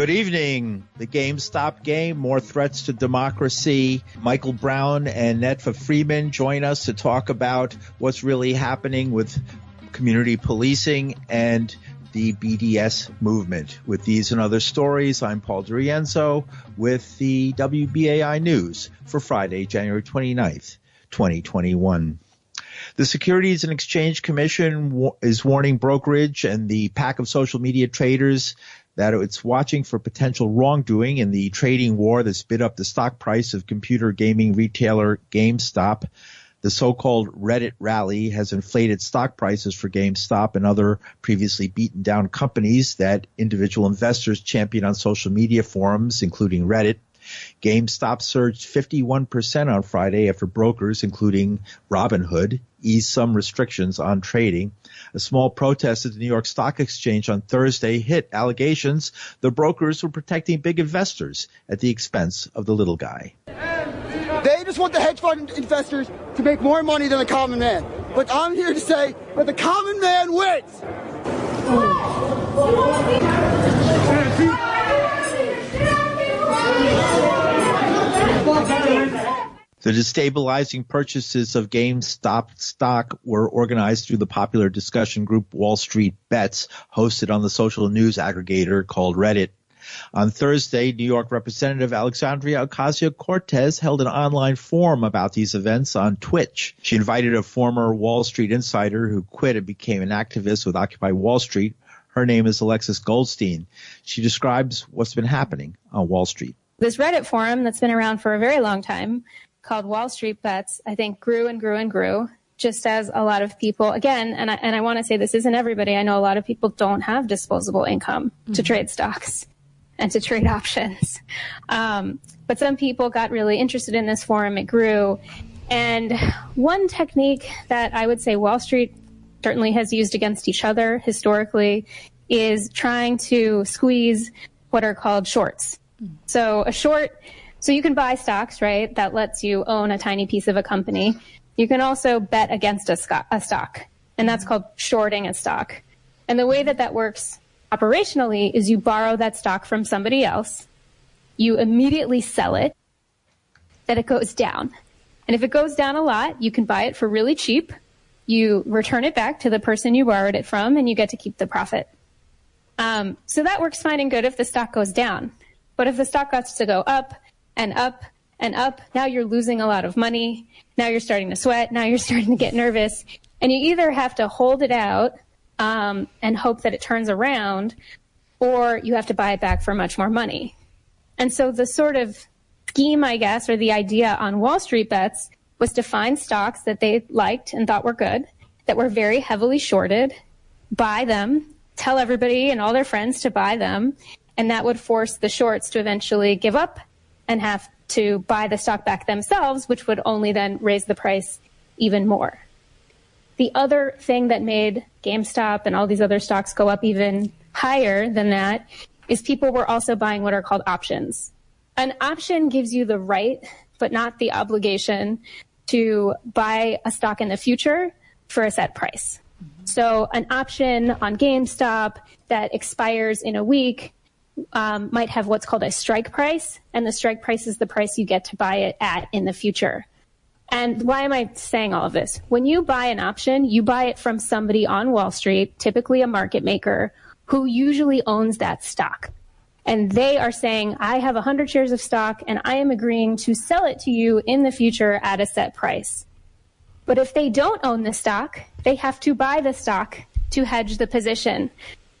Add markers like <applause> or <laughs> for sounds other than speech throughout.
Good evening. The GameStop game, more threats to democracy. Michael Brown and Netfa Freeman join us to talk about what's really happening with community policing and the BDS movement. With these and other stories, I'm Paul DiRienzo with the WBAI News for Friday, January 29th, 2021. The Securities and Exchange Commission is warning brokerage and the pack of social media traders that it's watching for potential wrongdoing in the trading war that's bid up the stock price of computer gaming retailer GameStop. The so-called Reddit rally has inflated stock prices for GameStop and other previously beaten down companies that individual investors champion on social media forums, including Reddit. GameStop surged 51% on Friday after brokers, including Robinhood, eased some restrictions on trading. A small protest at the New York Stock Exchange on Thursday hit allegations the brokers were protecting big investors at the expense of the little guy. They just want the hedge fund investors to make more money than the common man. But I'm here to say that the common man wins. The destabilizing purchases of GameStop stock were organized through the popular discussion group Wall Street Bets, hosted on the social news aggregator called Reddit. On Thursday, New York Representative Alexandria Ocasio-Cortez held an online forum about these events on Twitch. She invited a former Wall Street insider who quit and became an activist with Occupy Wall Street. Her name is Alexis Goldstein. She describes what's been happening on Wall Street. This Reddit forum that's been around for a very long time called Wall Street Bets, I think grew and grew and grew just as a lot of people, again, and I, and I want to say this isn't everybody. I know a lot of people don't have disposable income mm-hmm. to trade stocks <laughs> and to trade options. Um, but some people got really interested in this forum. It grew. And one technique that I would say Wall Street certainly has used against each other historically is trying to squeeze what are called shorts. So a short, so you can buy stocks, right? That lets you own a tiny piece of a company. You can also bet against a, a stock, and that's called shorting a stock. And the way that that works operationally is you borrow that stock from somebody else, you immediately sell it, that it goes down. And if it goes down a lot, you can buy it for really cheap. You return it back to the person you borrowed it from, and you get to keep the profit. Um, so that works fine and good if the stock goes down. But if the stock gets to go up and up and up, now you're losing a lot of money. Now you're starting to sweat. Now you're <laughs> starting to get nervous. And you either have to hold it out um, and hope that it turns around, or you have to buy it back for much more money. And so the sort of scheme, I guess, or the idea on Wall Street bets was to find stocks that they liked and thought were good, that were very heavily shorted, buy them, tell everybody and all their friends to buy them, and that would force the shorts to eventually give up and have to buy the stock back themselves, which would only then raise the price even more. The other thing that made GameStop and all these other stocks go up even higher than that is people were also buying what are called options. An option gives you the right, but not the obligation to buy a stock in the future for a set price. Mm-hmm. So an option on GameStop that expires in a week um, might have what's called a strike price, and the strike price is the price you get to buy it at in the future. And why am I saying all of this? When you buy an option, you buy it from somebody on Wall Street, typically a market maker, who usually owns that stock. And they are saying, I have 100 shares of stock and I am agreeing to sell it to you in the future at a set price. But if they don't own the stock, they have to buy the stock to hedge the position.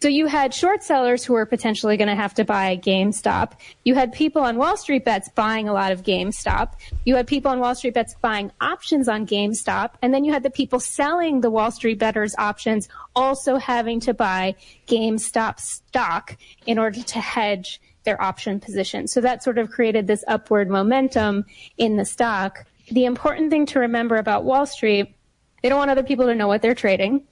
So you had short sellers who were potentially going to have to buy GameStop. You had people on Wall Street bets buying a lot of GameStop. You had people on Wall Street bets buying options on GameStop. And then you had the people selling the Wall Street bettors options also having to buy GameStop stock in order to hedge their option position. So that sort of created this upward momentum in the stock. The important thing to remember about Wall Street, they don't want other people to know what they're trading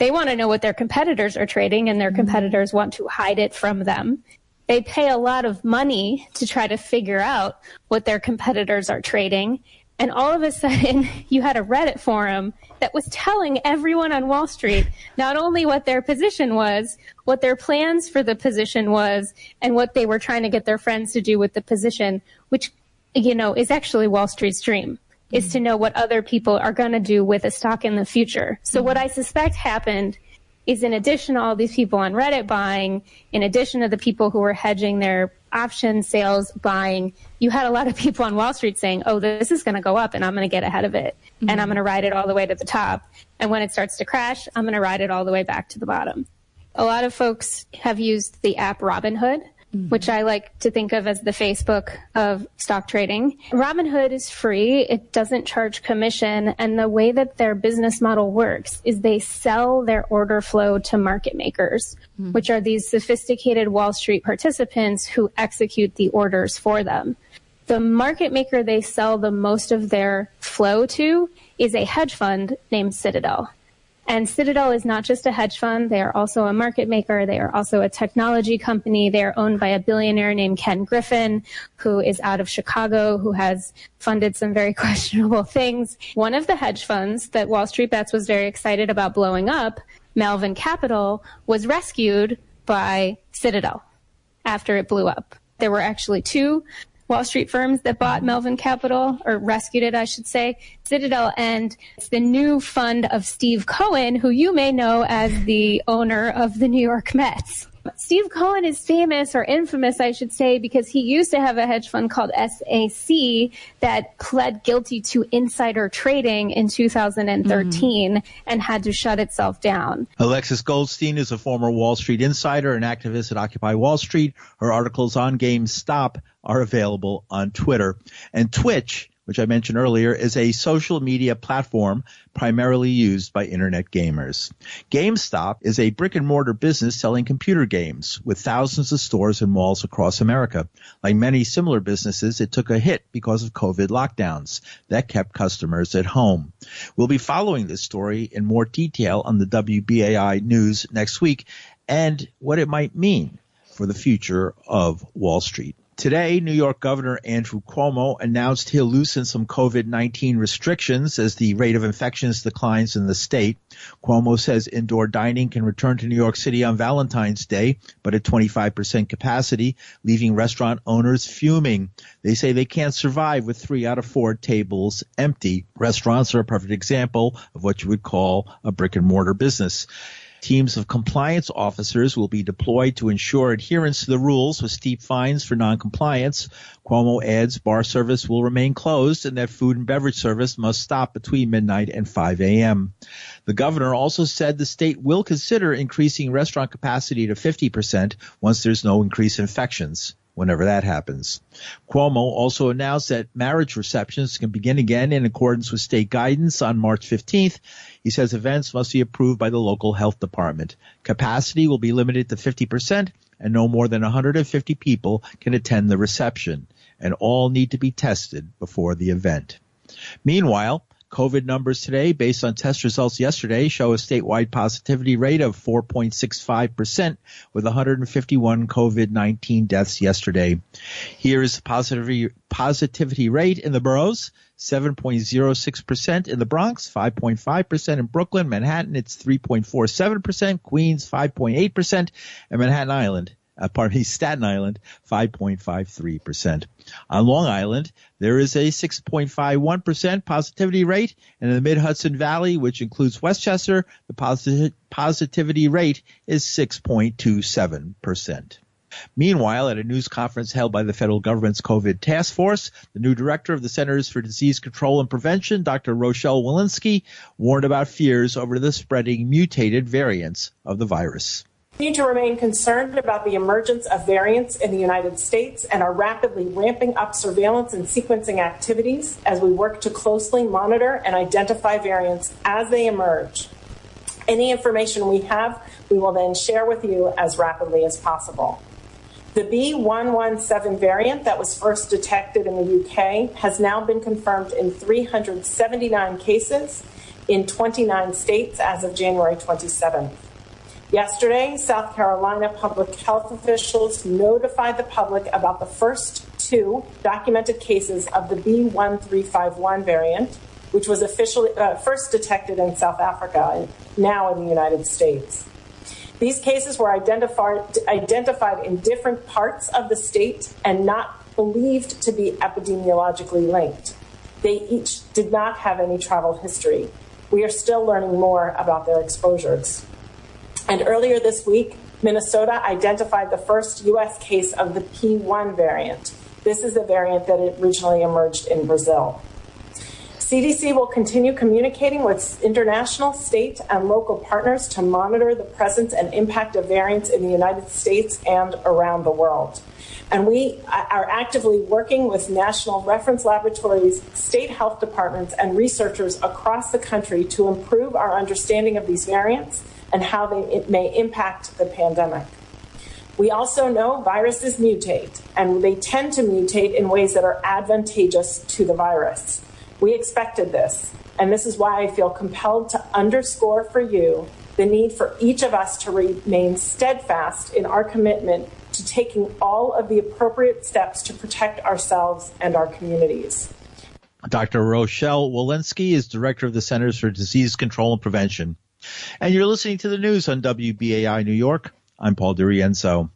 they want to know what their competitors are trading and their mm-hmm. competitors want to hide it from them. They pay a lot of money to try to figure out what their competitors are trading. And all of a sudden, <laughs> you had a Reddit forum that was telling everyone on Wall Street not only what their position was, what their plans for the position was, and what they were trying to get their friends to do with the position, which, you know, is actually Wall Street's dream. Mm-hmm. Is to know what other people are going to do with a stock in the future. So mm-hmm. what I suspect happened is in addition to all these people on Reddit buying, in addition to the people who were hedging their option sales buying, you had a lot of people on Wall Street saying, oh, this is going to go up and I'm going to get ahead of it mm-hmm. and I'm going to ride it all the way to the top. And when it starts to crash, I'm going to ride it all the way back to the bottom. A lot of folks have used the app Robinhood mm-hmm. which I like to think of as the Facebook of stock trading. Robinhood is free. It doesn't charge commission. And the way that their business model works is they sell their order flow to market makers, mm-hmm. which are these sophisticated Wall Street participants who execute the orders for them. The market maker they sell the most of their flow to is a hedge fund named Citadel. And Citadel is not just a hedge fund. They are also a market maker. They are also a technology company. They are owned by a billionaire named Ken Griffin, who is out of Chicago, who has funded some very <laughs> questionable things. One of the hedge funds that Wall Street Bets was very excited about blowing up, Melvin Capital, was rescued by Citadel after it blew up. There were actually two Wall Street firms that bought Melvin Capital, or rescued it, I should say, Citadel, and it's the new fund of Steve Cohen, who you may know as the owner of the New York Mets. Steve Cohen is famous or infamous, I should say, because he used to have a hedge fund called SAC that pled guilty to insider trading in 2013 mm. and had to shut itself down. Alexis Goldstein is a former Wall Street insider and activist at Occupy Wall Street. Her articles on GameStop are available on Twitter. And Twitch which I mentioned earlier, is a social media platform primarily used by internet gamers. GameStop is a brick and mortar business selling computer games with thousands of stores and malls across America. Like many similar businesses, it took a hit because of COVID lockdowns that kept customers at home. We'll be following this story in more detail on the WBAI news next week and what it might mean for the future of Wall Street. Today, New York Governor Andrew Cuomo announced he'll loosen some COVID-19 restrictions as the rate of infections declines in the state. Cuomo says indoor dining can return to New York City on Valentine's Day, but at 25% capacity, leaving restaurant owners fuming. They say they can't survive with three out of four tables empty. Restaurants are a perfect example of what you would call a brick and mortar business. Teams of compliance officers will be deployed to ensure adherence to the rules with steep fines for noncompliance. Cuomo adds bar service will remain closed and that food and beverage service must stop between midnight and 5 a.m. The governor also said the state will consider increasing restaurant capacity to 50% once there's no increased infections whenever that happens. Cuomo also announced that marriage receptions can begin again in accordance with state guidance on March 15th. He says events must be approved by the local health department. Capacity will be limited to 50% and no more than 150 people can attend the reception and all need to be tested before the event. Meanwhile, COVID numbers today, based on test results yesterday, show a statewide positivity rate of 4.65% with 151 COVID-19 deaths yesterday. Here is the positivity, positivity rate in the boroughs. 7.06% in the Bronx, 5.5% in Brooklyn, Manhattan, it's 3.47%, Queens, 5.8%, and Manhattan Island, uh, pardon me, Staten Island, 5.53%. On Long Island, there is a 6.51% positivity rate, and in the Mid-Hudson Valley, which includes Westchester, the posit- positivity rate is 6.27%. Meanwhile, at a news conference held by the federal government's COVID task force, the new director of the Centers for Disease Control and Prevention, Dr. Rochelle Walensky, warned about fears over the spreading mutated variants of the virus continue to remain concerned about the emergence of variants in the United States and are rapidly ramping up surveillance and sequencing activities as we work to closely monitor and identify variants as they emerge. Any information we have, we will then share with you as rapidly as possible. The B117 variant that was first detected in the UK has now been confirmed in 379 cases in 29 states as of January 27th. Yesterday, South Carolina public health officials notified the public about the first two documented cases of the B1351 variant, which was officially uh, first detected in South Africa and now in the United States. These cases were identified, identified in different parts of the state and not believed to be epidemiologically linked. They each did not have any travel history. We are still learning more about their exposures. And earlier this week, Minnesota identified the first U.S. case of the P1 variant. This is a variant that originally emerged in Brazil. CDC will continue communicating with international, state, and local partners to monitor the presence and impact of variants in the United States and around the world. And we are actively working with national reference laboratories, state health departments, and researchers across the country to improve our understanding of these variants and how they may impact the pandemic. We also know viruses mutate, and they tend to mutate in ways that are advantageous to the virus. We expected this, and this is why I feel compelled to underscore for you the need for each of us to remain steadfast in our commitment to taking all of the appropriate steps to protect ourselves and our communities. Dr. Rochelle Walensky is director of the Centers for Disease Control and Prevention. And you're listening to the news on WBAI New York. I'm Paul DiRienzo.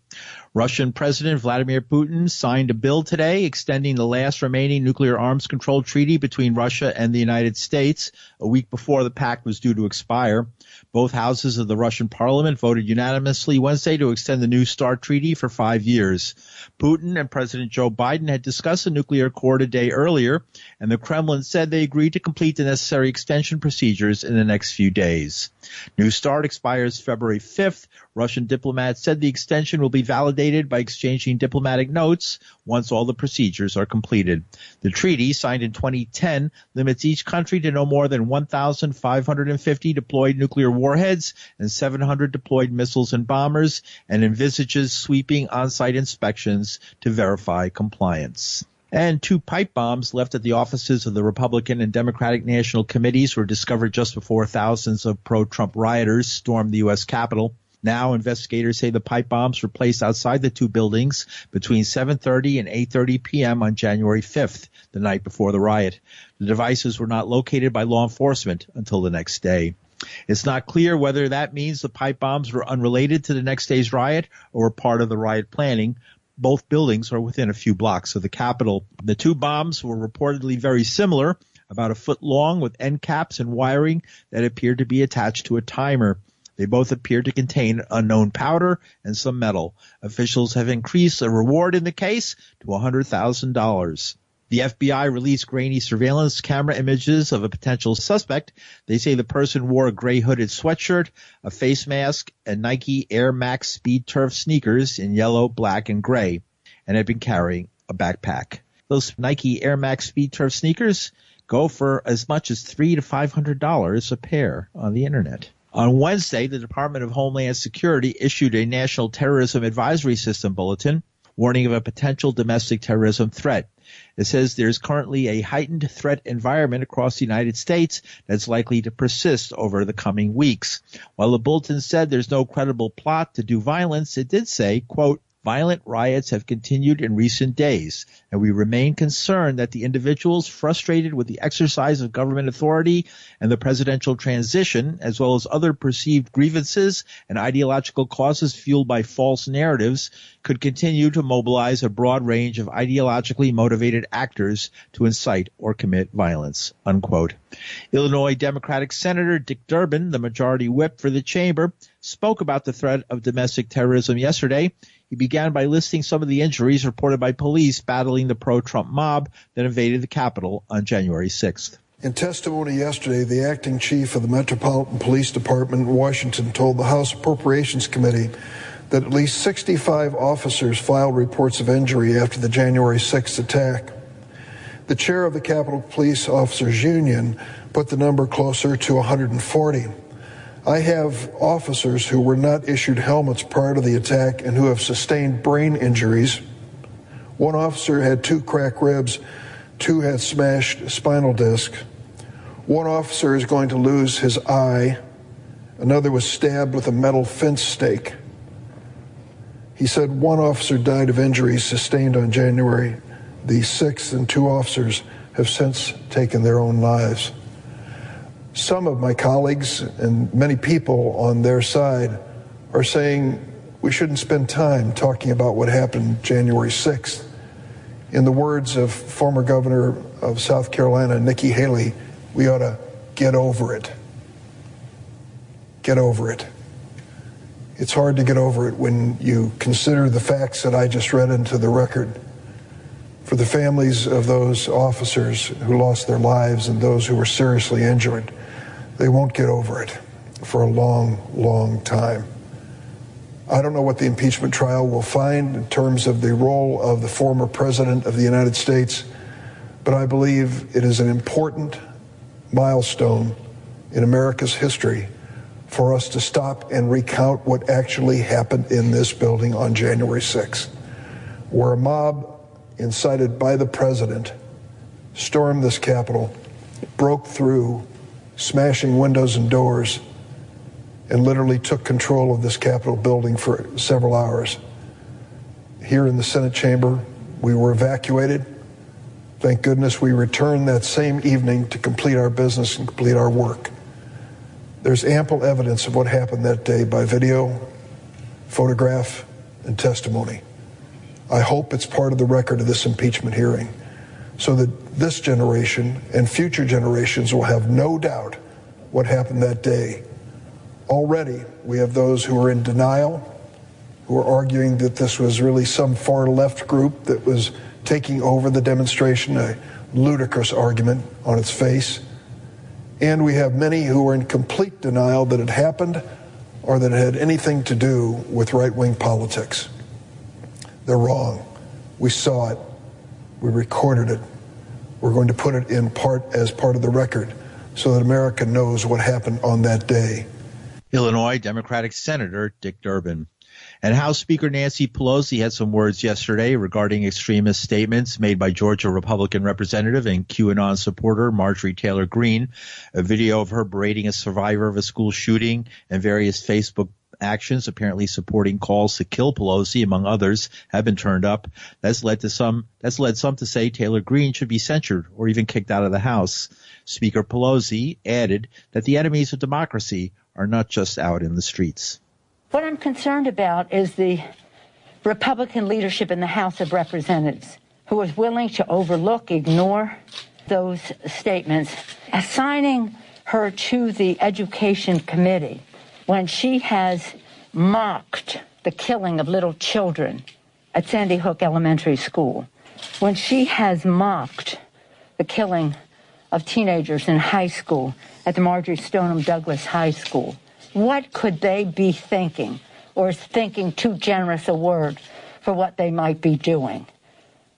Russian President Vladimir Putin signed a bill today extending the last remaining nuclear arms control treaty between Russia and the United States a week before the pact was due to expire. Both houses of the Russian parliament voted unanimously Wednesday to extend the New START treaty for five years. Putin and President Joe Biden had discussed a nuclear accord a day earlier, and the Kremlin said they agreed to complete the necessary extension procedures in the next few days. New START expires February 5th. Russian diplomats said the extension will be validated by exchanging diplomatic notes once all the procedures are completed. The treaty, signed in 2010, limits each country to no more than 1,550 deployed nuclear warheads and 700 deployed missiles and bombers and envisages sweeping on-site inspections to verify compliance. And two pipe bombs left at the offices of the Republican and Democratic National Committees were discovered just before thousands of pro-Trump rioters stormed the U.S. Capitol. Now investigators say the pipe bombs were placed outside the two buildings between 7:30 and 8:30 p.m. on January 5th, the night before the riot. The devices were not located by law enforcement until the next day. It's not clear whether that means the pipe bombs were unrelated to the next day's riot or part of the riot planning. Both buildings are within a few blocks of the Capitol. The two bombs were reportedly very similar, about a foot long with end caps and wiring that appeared to be attached to a timer. They both appear to contain unknown powder and some metal. Officials have increased the reward in the case to $100,000. The FBI released grainy surveillance camera images of a potential suspect. They say the person wore a gray hooded sweatshirt, a face mask, and Nike Air Max Speed Turf sneakers in yellow, black, and gray, and had been carrying a backpack. Those Nike Air Max Speed Turf sneakers go for as much as three to five hundred dollars a pair on the internet. On Wednesday, the Department of Homeland Security issued a National Terrorism Advisory System bulletin warning of a potential domestic terrorism threat. It says there's currently a heightened threat environment across the United States that's likely to persist over the coming weeks. While the bulletin said there's no credible plot to do violence, it did say, quote, Violent riots have continued in recent days, and we remain concerned that the individuals frustrated with the exercise of government authority and the presidential transition, as well as other perceived grievances and ideological causes fueled by false narratives, could continue to mobilize a broad range of ideologically motivated actors to incite or commit violence. Unquote. Illinois Democratic Senator Dick Durbin, the majority whip for the chamber, spoke about the threat of domestic terrorism yesterday. He began by listing some of the injuries reported by police battling the pro-Trump mob that invaded the Capitol on January 6th. In testimony yesterday, the acting chief of the Metropolitan Police Department in Washington told the House Appropriations Committee that at least 65 officers filed reports of injury after the January 6th attack. The chair of the Capitol Police Officers Union put the number closer to 140. I have officers who were not issued helmets prior to the attack and who have sustained brain injuries. One officer had two cracked ribs, two had smashed spinal disc. One officer is going to lose his eye. Another was stabbed with a metal fence stake. He said one officer died of injuries sustained on January The six and two officers have since taken their own lives. Some of my colleagues and many people on their side are saying we shouldn't spend time talking about what happened January 6th. In the words of former governor of South Carolina, Nikki Haley, we ought to get over it. Get over it. It's hard to get over it when you consider the facts that I just read into the record. For the families of those officers who lost their lives and those who were seriously injured, they won't get over it for a long, long time. I don't know what the impeachment trial will find in terms of the role of the former president of the United States, but I believe it is an important milestone in America's history for us to stop and recount what actually happened in this building on January 6th, where a mob incited by the president stormed this Capitol, broke through, smashing windows and doors and literally took control of this Capitol building for several hours. Here in the Senate chamber, we were evacuated. Thank goodness we returned that same evening to complete our business and complete our work. There's ample evidence of what happened that day by video, photograph, and testimony. I hope it's part of the record of this impeachment hearing so that this generation and future generations will have no doubt what happened that day Already, we have those who are in denial, who are arguing that this was really some far left group that was taking over the demonstration, a ludicrous argument on its face. And we have many who are in complete denial that it happened or that it had anything to do with right wing politics. They're wrong. We saw it, we recorded it. We're going to put it in part as part of the record so that America knows what happened on that day. Illinois Democratic Senator Dick Durbin. And House Speaker Nancy Pelosi had some words yesterday regarding extremist statements made by Georgia Republican Representative and QAnon supporter Marjorie Taylor Greene. A video of her berating a survivor of a school shooting and various Facebook actions apparently supporting calls to kill Pelosi, among others, have been turned up. That's led to some that's led some to say Taylor Greene should be censured or even kicked out of the House. Speaker Pelosi added that the enemies of democracy are not just out in the streets. What I'm concerned about is the Republican leadership in the House of Representatives who is willing to overlook, ignore those statements, assigning her to the Education Committee when she has mocked the killing of little children at Sandy Hook Elementary School, when she has mocked the killing of teenagers in high school at the Marjory Stoneman Douglas High School. What could they be thinking, or is thinking too generous a word for what they might be doing?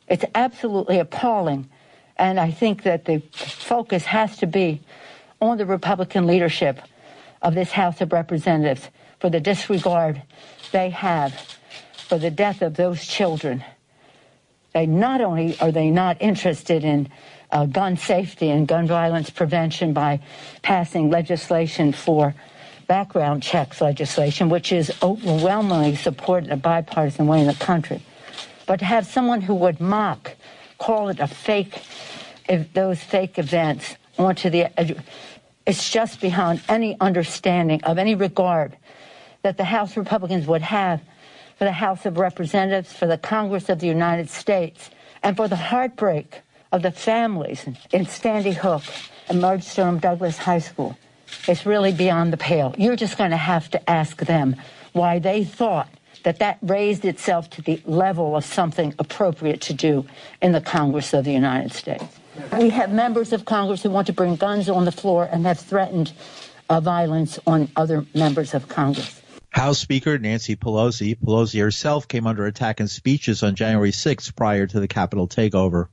It's absolutely appalling, and I think that the focus has to be on the Republican leadership of this House of Representatives for the disregard they have for the death of those children. They not only are they not interested in uh, gun safety and gun violence prevention by passing legislation for background checks legislation, which is overwhelmingly supported in a bipartisan way in the country. But to have someone who would mock, call it a fake, if those fake events onto the, it's just beyond any understanding of any regard that the House Republicans would have for the House of Representatives, for the Congress of the United States, and for the heartbreak of the families in Sandy Hook and Marge Stoneman Douglas High School. It's really beyond the pale. You're just going to have to ask them why they thought that that raised itself to the level of something appropriate to do in the Congress of the United States. We have members of Congress who want to bring guns on the floor and have threatened uh, violence on other members of Congress. House Speaker Nancy Pelosi, Pelosi herself came under attack in speeches on January 6 prior to the Capitol takeover.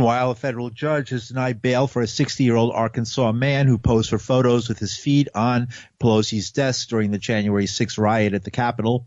Meanwhile, a federal judge has denied bail for a 60-year-old Arkansas man who posed for photos with his feet on Pelosi's desk during the January 6 riot at the Capitol.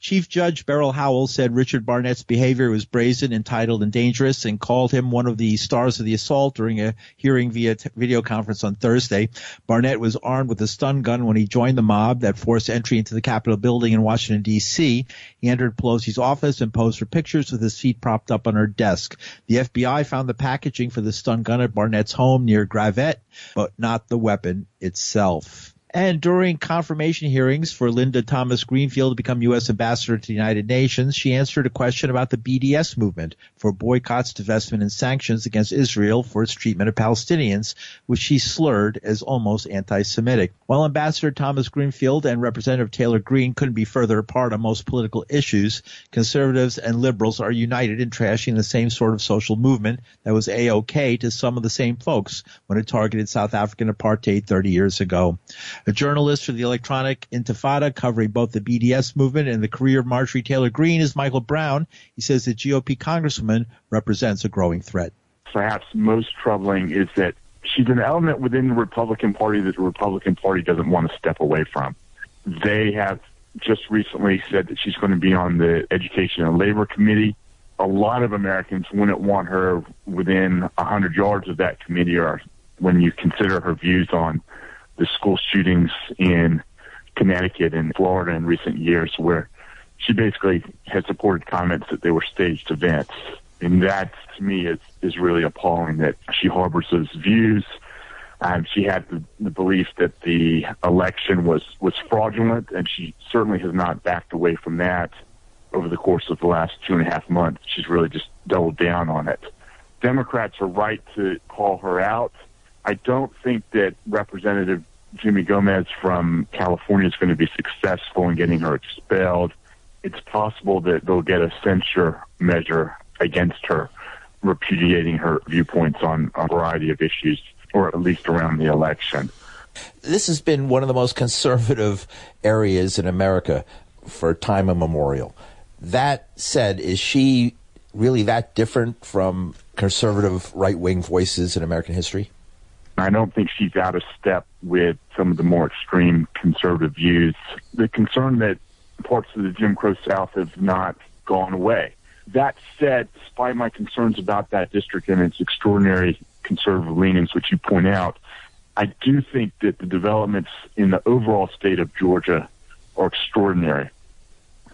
Chief Judge Beryl Howell said Richard Barnett's behavior was brazen, entitled, and dangerous and called him one of the stars of the assault during a hearing via t- video conference on Thursday. Barnett was armed with a stun gun when he joined the mob that forced entry into the Capitol building in Washington, D.C. He entered Pelosi's office and posed for pictures with his feet propped up on her desk. The FBI found the packaging for the stun gun at Barnett's home near Gravette, but not the weapon itself. And during confirmation hearings for Linda Thomas Greenfield to become U.S. ambassador to the United Nations, she answered a question about the BDS movement for boycotts, divestment, and sanctions against Israel for its treatment of Palestinians, which she slurred as almost anti-Semitic. While Ambassador Thomas Greenfield and Representative Taylor Greene couldn't be further apart on most political issues, conservatives and liberals are united in trashing the same sort of social movement that was A-OK to some of the same folks when it targeted South African apartheid 30 years ago a journalist for the Electronic Intifada covering both the BDS movement and the career of Marjorie Taylor Greene is Michael Brown. He says the GOP congresswoman represents a growing threat. Perhaps most troubling is that she's an element within the Republican Party that the Republican Party doesn't want to step away from. They have just recently said that she's going to be on the Education and Labor Committee. A lot of Americans wouldn't want her within 100 yards of that committee or when you consider her views on the school shootings in Connecticut and Florida in recent years where she basically has supported comments that they were staged events. And that to me is, is really appalling that she harbors those views. Um, she had the, the belief that the election was, was fraudulent and she certainly has not backed away from that over the course of the last two and a half months. She's really just doubled down on it. Democrats are right to call her out I don't think that Representative Jimmy Gomez from California is going to be successful in getting her expelled. It's possible that they'll get a censure measure against her, repudiating her viewpoints on a variety of issues, or at least around the election. This has been one of the most conservative areas in America for time immemorial. That said, is she really that different from conservative right wing voices in American history? I don't think she's out of step with some of the more extreme conservative views. The concern that parts of the Jim Crow South have not gone away. That said, despite my concerns about that district and its extraordinary conservative leanings, which you point out, I do think that the developments in the overall state of Georgia are extraordinary.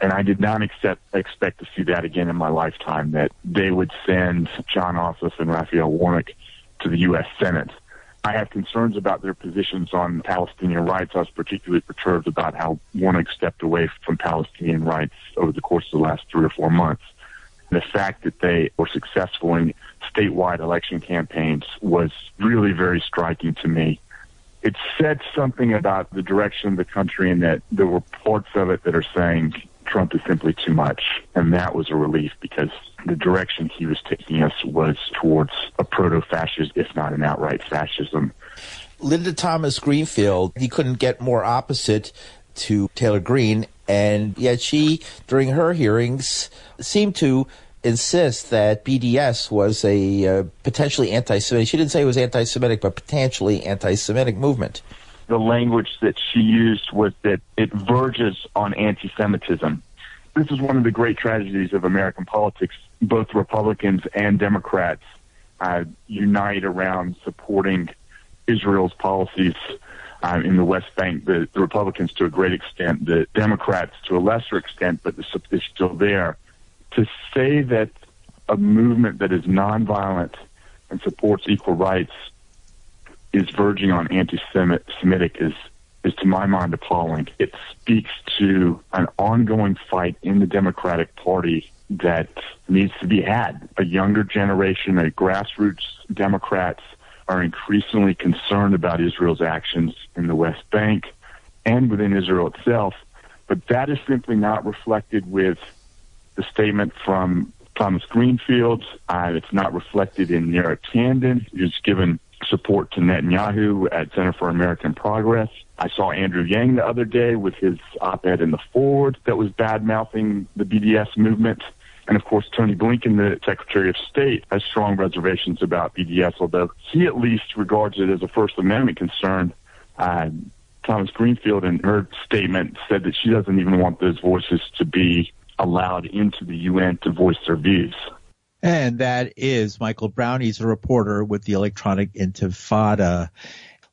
And I did not accept, expect to see that again in my lifetime, that they would send Jon Ossoff and Raphael Warnock to the U.S. Senate. I have concerns about their positions on Palestinian rights. I was particularly perturbed about how Warnock stepped away from Palestinian rights over the course of the last three or four months. The fact that they were successful in statewide election campaigns was really very striking to me. It said something about the direction of the country and that there were parts of it that are saying Trump is simply too much. And that was a relief because the direction he was taking us was towards a proto-fascist, if not an outright fascism. Linda Thomas Greenfield, he couldn't get more opposite to Taylor Greene, and yet she, during her hearings, seemed to insist that BDS was a uh, potentially anti-Semitic. She didn't say it was anti-Semitic, but potentially anti-Semitic movement. The language that she used was that it verges on anti-Semitism. This is one of the great tragedies of American politics both Republicans and Democrats uh, unite around supporting Israel's policies uh, in the West Bank. The, the, Republicans to a great extent, the Democrats to a lesser extent, but it's still there. To say that a movement that is nonviolent and supports equal rights is verging on anti-Semitic is is to my mind appalling. It speaks to an ongoing fight in the Democratic Party that needs to be had. A younger generation, a grassroots Democrats are increasingly concerned about Israel's actions in the West Bank and within Israel itself. But that is simply not reflected with the statement from Thomas Greenfield. Uh, it's not reflected in Neera Tanden, who's given support to Netanyahu at Center for American Progress. I saw Andrew Yang the other day with his op-ed in the Forward that was bad mouthing the BDS movement. And of course, Tony Blinken, the Secretary of State, has strong reservations about BDS, although he at least regards it as a First Amendment concern. Uh, Thomas Greenfield in her statement said that she doesn't even want those voices to be allowed into the UN to voice their views. And that is Michael Brown. He's a reporter with the Electronic Intifada.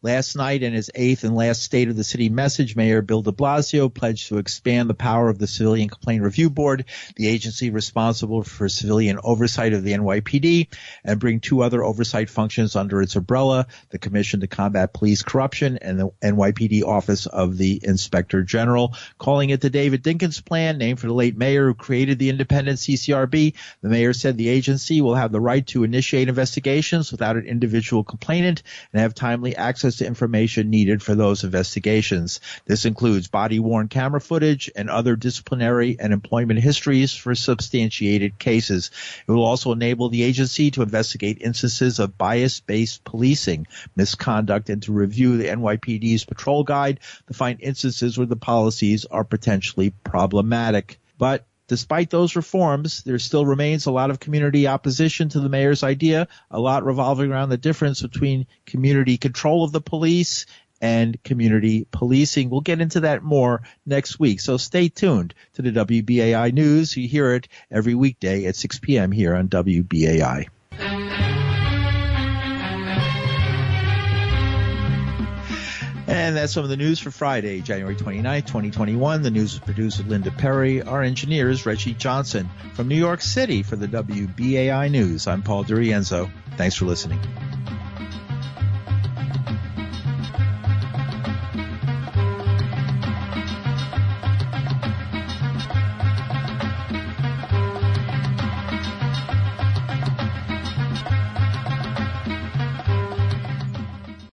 Last night, in his eighth and last State of the City message, Mayor Bill de Blasio pledged to expand the power of the Civilian Complaint Review Board, the agency responsible for civilian oversight of the NYPD, and bring two other oversight functions under its umbrella, the Commission to Combat Police Corruption and the NYPD Office of the Inspector General. Calling it the David Dinkins Plan, named for the late mayor who created the independent CCRB, the mayor said the agency will have the right to initiate investigations without an individual complainant and have timely access access to information needed for those investigations. This includes body worn camera footage and other disciplinary and employment histories for substantiated cases. It will also enable the agency to investigate instances of bias based policing, misconduct, and to review the NYPD's patrol guide to find instances where the policies are potentially problematic. But Despite those reforms, there still remains a lot of community opposition to the mayor's idea, a lot revolving around the difference between community control of the police and community policing. We'll get into that more next week. So stay tuned to the WBAI news. You hear it every weekday at 6 p.m. here on WBAI. And that's some of the news for Friday, January 29th, 2021. The news was produced with Linda Perry. Our engineer is Reggie Johnson. From New York City for the WBAI News, I'm Paul DiRienzo. Thanks for listening.